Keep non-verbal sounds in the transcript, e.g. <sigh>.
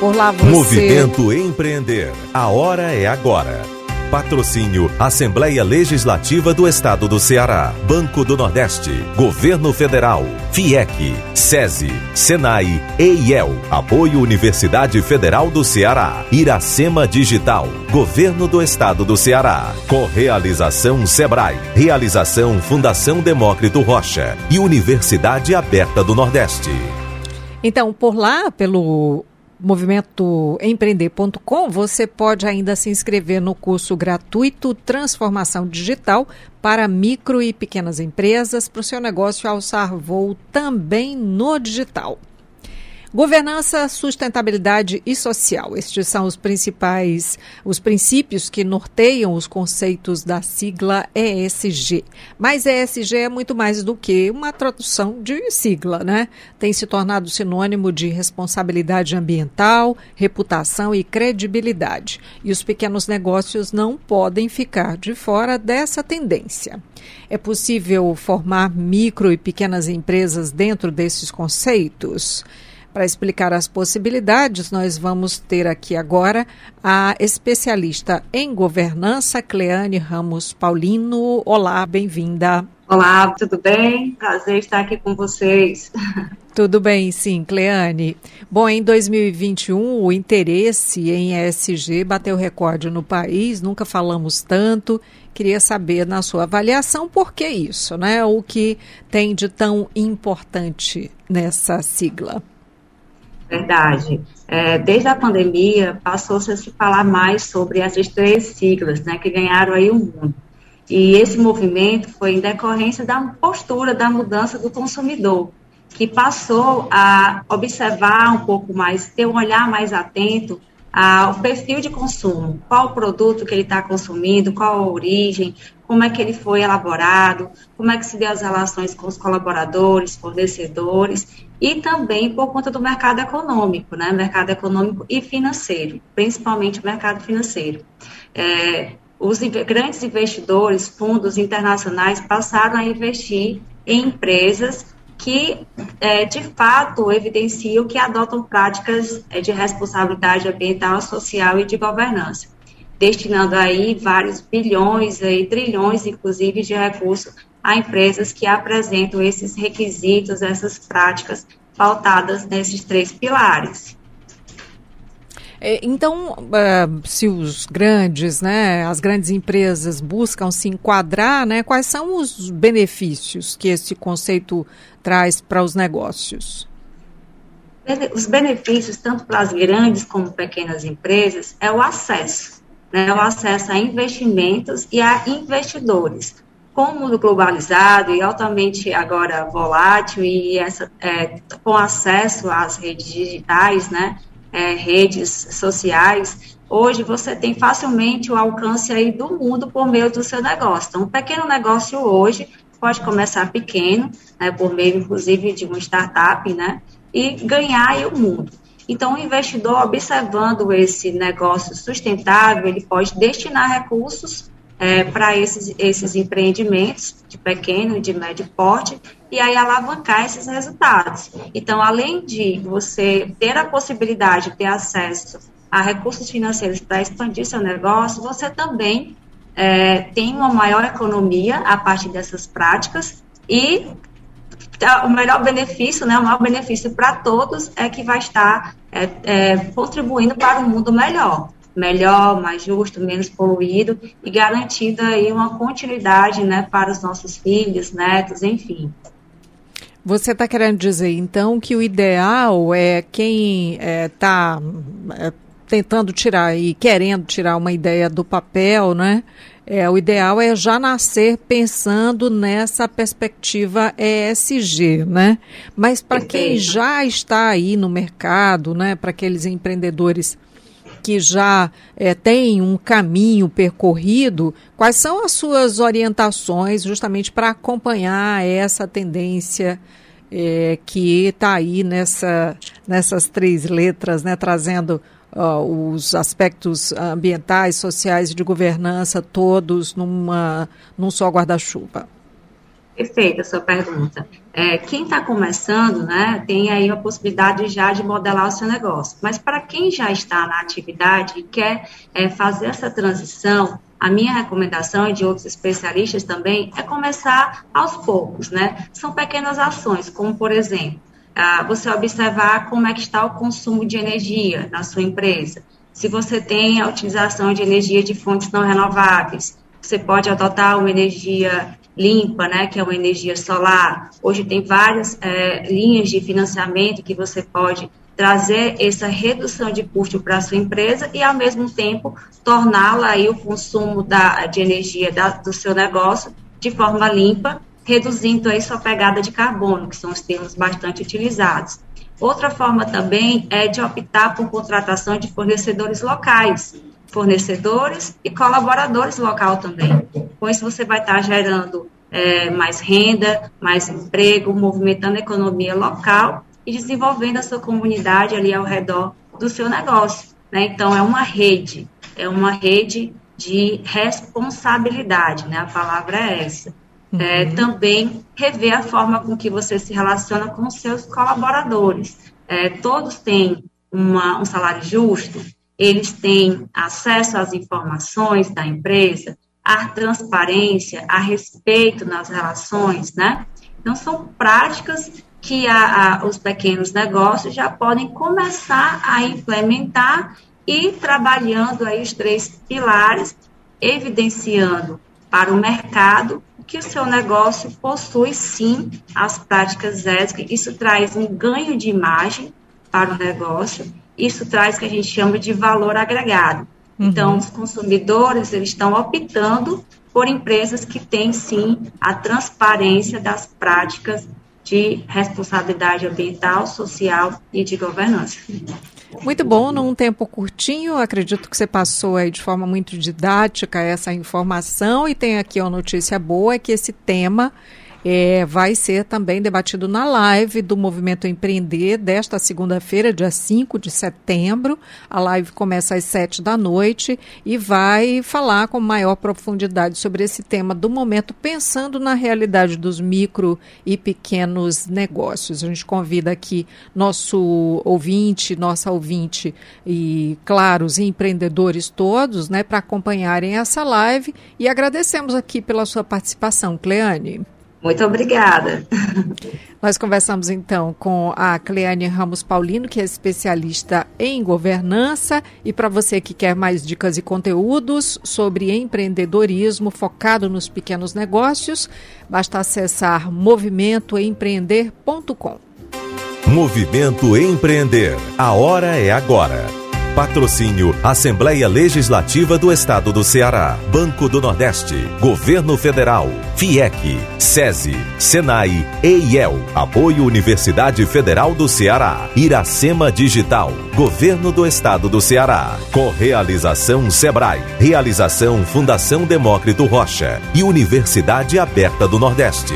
Por lá você... Movimento Empreender. A hora é agora. Patrocínio Assembleia Legislativa do Estado do Ceará, Banco do Nordeste, Governo Federal, FIEC, SESI, SENAI, EIEL, Apoio Universidade Federal do Ceará, Iracema Digital, Governo do Estado do Ceará, Correalização Sebrae, Realização Fundação Demócrito Rocha e Universidade Aberta do Nordeste. Então, por lá, pelo movimentoempreender.com, você pode ainda se inscrever no curso gratuito Transformação Digital para micro e pequenas empresas, para o seu negócio alçar voo também no digital. Governança, sustentabilidade e social. Estes são os principais, os princípios que norteiam os conceitos da sigla ESG. Mas ESG é muito mais do que uma tradução de sigla, né? Tem se tornado sinônimo de responsabilidade ambiental, reputação e credibilidade. E os pequenos negócios não podem ficar de fora dessa tendência. É possível formar micro e pequenas empresas dentro desses conceitos? Para explicar as possibilidades, nós vamos ter aqui agora a especialista em governança, Cleane Ramos Paulino. Olá, bem-vinda. Olá, tudo bem? Prazer estar aqui com vocês. <laughs> Tudo bem, sim, Cleane. Bom, em 2021, o interesse em ESG bateu recorde no país, nunca falamos tanto. Queria saber, na sua avaliação, por que isso, né? O que tem de tão importante nessa sigla? Verdade. É, desde a pandemia, passou-se a se falar mais sobre essas três siglas, né, que ganharam aí o mundo. E esse movimento foi em decorrência da postura da mudança do consumidor, que passou a observar um pouco mais, ter um olhar mais atento ao perfil de consumo, qual o produto que ele está consumindo, qual a origem, como é que ele foi elaborado, como é que se deu as relações com os colaboradores, fornecedores, e também por conta do mercado econômico, né, mercado econômico e financeiro, principalmente o mercado financeiro. É, os grandes investidores, fundos internacionais, passaram a investir em empresas que, é, de fato, evidenciam que adotam práticas é, de responsabilidade ambiental, social e de governança, destinando aí vários bilhões e trilhões, inclusive, de recursos a empresas que apresentam esses requisitos, essas práticas pautadas nesses três pilares. É, então, uh, se os grandes, né, as grandes empresas buscam se enquadrar, né, quais são os benefícios que esse conceito traz para os negócios? Os benefícios, tanto para as grandes como pequenas empresas, é o acesso, né, o acesso a investimentos e a investidores. Com o mundo globalizado e altamente agora volátil e essa, é, com acesso às redes digitais, né, é, redes sociais, hoje você tem facilmente o alcance aí do mundo por meio do seu negócio. Então, um pequeno negócio hoje pode começar pequeno, né, por meio, inclusive, de uma startup, né, e ganhar aí o mundo. Então, o investidor, observando esse negócio sustentável, ele pode destinar recursos é, para esses, esses empreendimentos de pequeno e de médio porte e aí alavancar esses resultados. Então, além de você ter a possibilidade de ter acesso a recursos financeiros para expandir seu negócio, você também é, tem uma maior economia a partir dessas práticas e o melhor benefício, né, o maior benefício para todos é que vai estar é, é, contribuindo para um mundo melhor melhor, mais justo, menos poluído e garantida aí uma continuidade, né, para os nossos filhos, netos, enfim. Você está querendo dizer, então, que o ideal é quem está é, é, tentando tirar e querendo tirar uma ideia do papel, né? É, o ideal é já nascer pensando nessa perspectiva ESG, né? Mas para quem já está aí no mercado, né? Para aqueles empreendedores que já é, tem um caminho percorrido, quais são as suas orientações justamente para acompanhar essa tendência é, que está aí nessa, nessas três letras, né, trazendo uh, os aspectos ambientais, sociais e de governança todos numa, num só guarda-chuva? Perfeita a sua pergunta. É, quem está começando, né, tem aí a possibilidade já de modelar o seu negócio. Mas para quem já está na atividade e quer é, fazer essa transição, a minha recomendação e de outros especialistas também é começar aos poucos, né? São pequenas ações, como por exemplo, você observar como é que está o consumo de energia na sua empresa. Se você tem a utilização de energia de fontes não renováveis, você pode adotar uma energia limpa, né, que é uma energia solar. Hoje tem várias é, linhas de financiamento que você pode trazer essa redução de custo para a sua empresa e, ao mesmo tempo, torná-la aí o consumo da, de energia da, do seu negócio de forma limpa, reduzindo aí sua pegada de carbono, que são os termos bastante utilizados. Outra forma também é de optar por contratação de fornecedores locais, fornecedores e colaboradores local também. Com isso, você vai estar gerando é, mais renda, mais emprego, movimentando a economia local e desenvolvendo a sua comunidade ali ao redor do seu negócio. Né? Então, é uma rede, é uma rede de responsabilidade, né? a palavra é essa. É, uhum. É, também rever a forma com que você se relaciona com os seus colaboradores. É, todos têm uma, um salário justo, eles têm acesso às informações da empresa, à transparência, a respeito nas relações, né? Então, são práticas que a, a, os pequenos negócios já podem começar a implementar e trabalhando aí os três pilares, evidenciando para o mercado que o seu negócio possui sim as práticas éticas. Isso traz um ganho de imagem para o negócio isso traz o que a gente chama de valor agregado. Uhum. Então, os consumidores eles estão optando por empresas que têm sim a transparência das práticas de responsabilidade ambiental, social e de governança. Muito bom, num tempo curtinho, acredito que você passou aí de forma muito didática essa informação e tem aqui uma notícia boa, é que esse tema é, vai ser também debatido na live do Movimento Empreender desta segunda-feira, dia 5 de setembro. A live começa às 7 da noite e vai falar com maior profundidade sobre esse tema do momento, pensando na realidade dos micro e pequenos negócios. A gente convida aqui nosso ouvinte, nossa ouvinte e, claro, os empreendedores todos, né, para acompanharem essa live e agradecemos aqui pela sua participação, Cleane. Muito obrigada. Nós conversamos então com a Cleane Ramos Paulino, que é especialista em governança. E para você que quer mais dicas e conteúdos sobre empreendedorismo focado nos pequenos negócios, basta acessar movimentoempreender.com. Movimento Empreender. A hora é agora. Patrocínio Assembleia Legislativa do Estado do Ceará, Banco do Nordeste, Governo Federal, FIEC, SESI, SENAI, EIEL, Apoio Universidade Federal do Ceará, Iracema Digital, Governo do Estado do Ceará, Correalização Sebrae, Realização Fundação Demócrito Rocha e Universidade Aberta do Nordeste.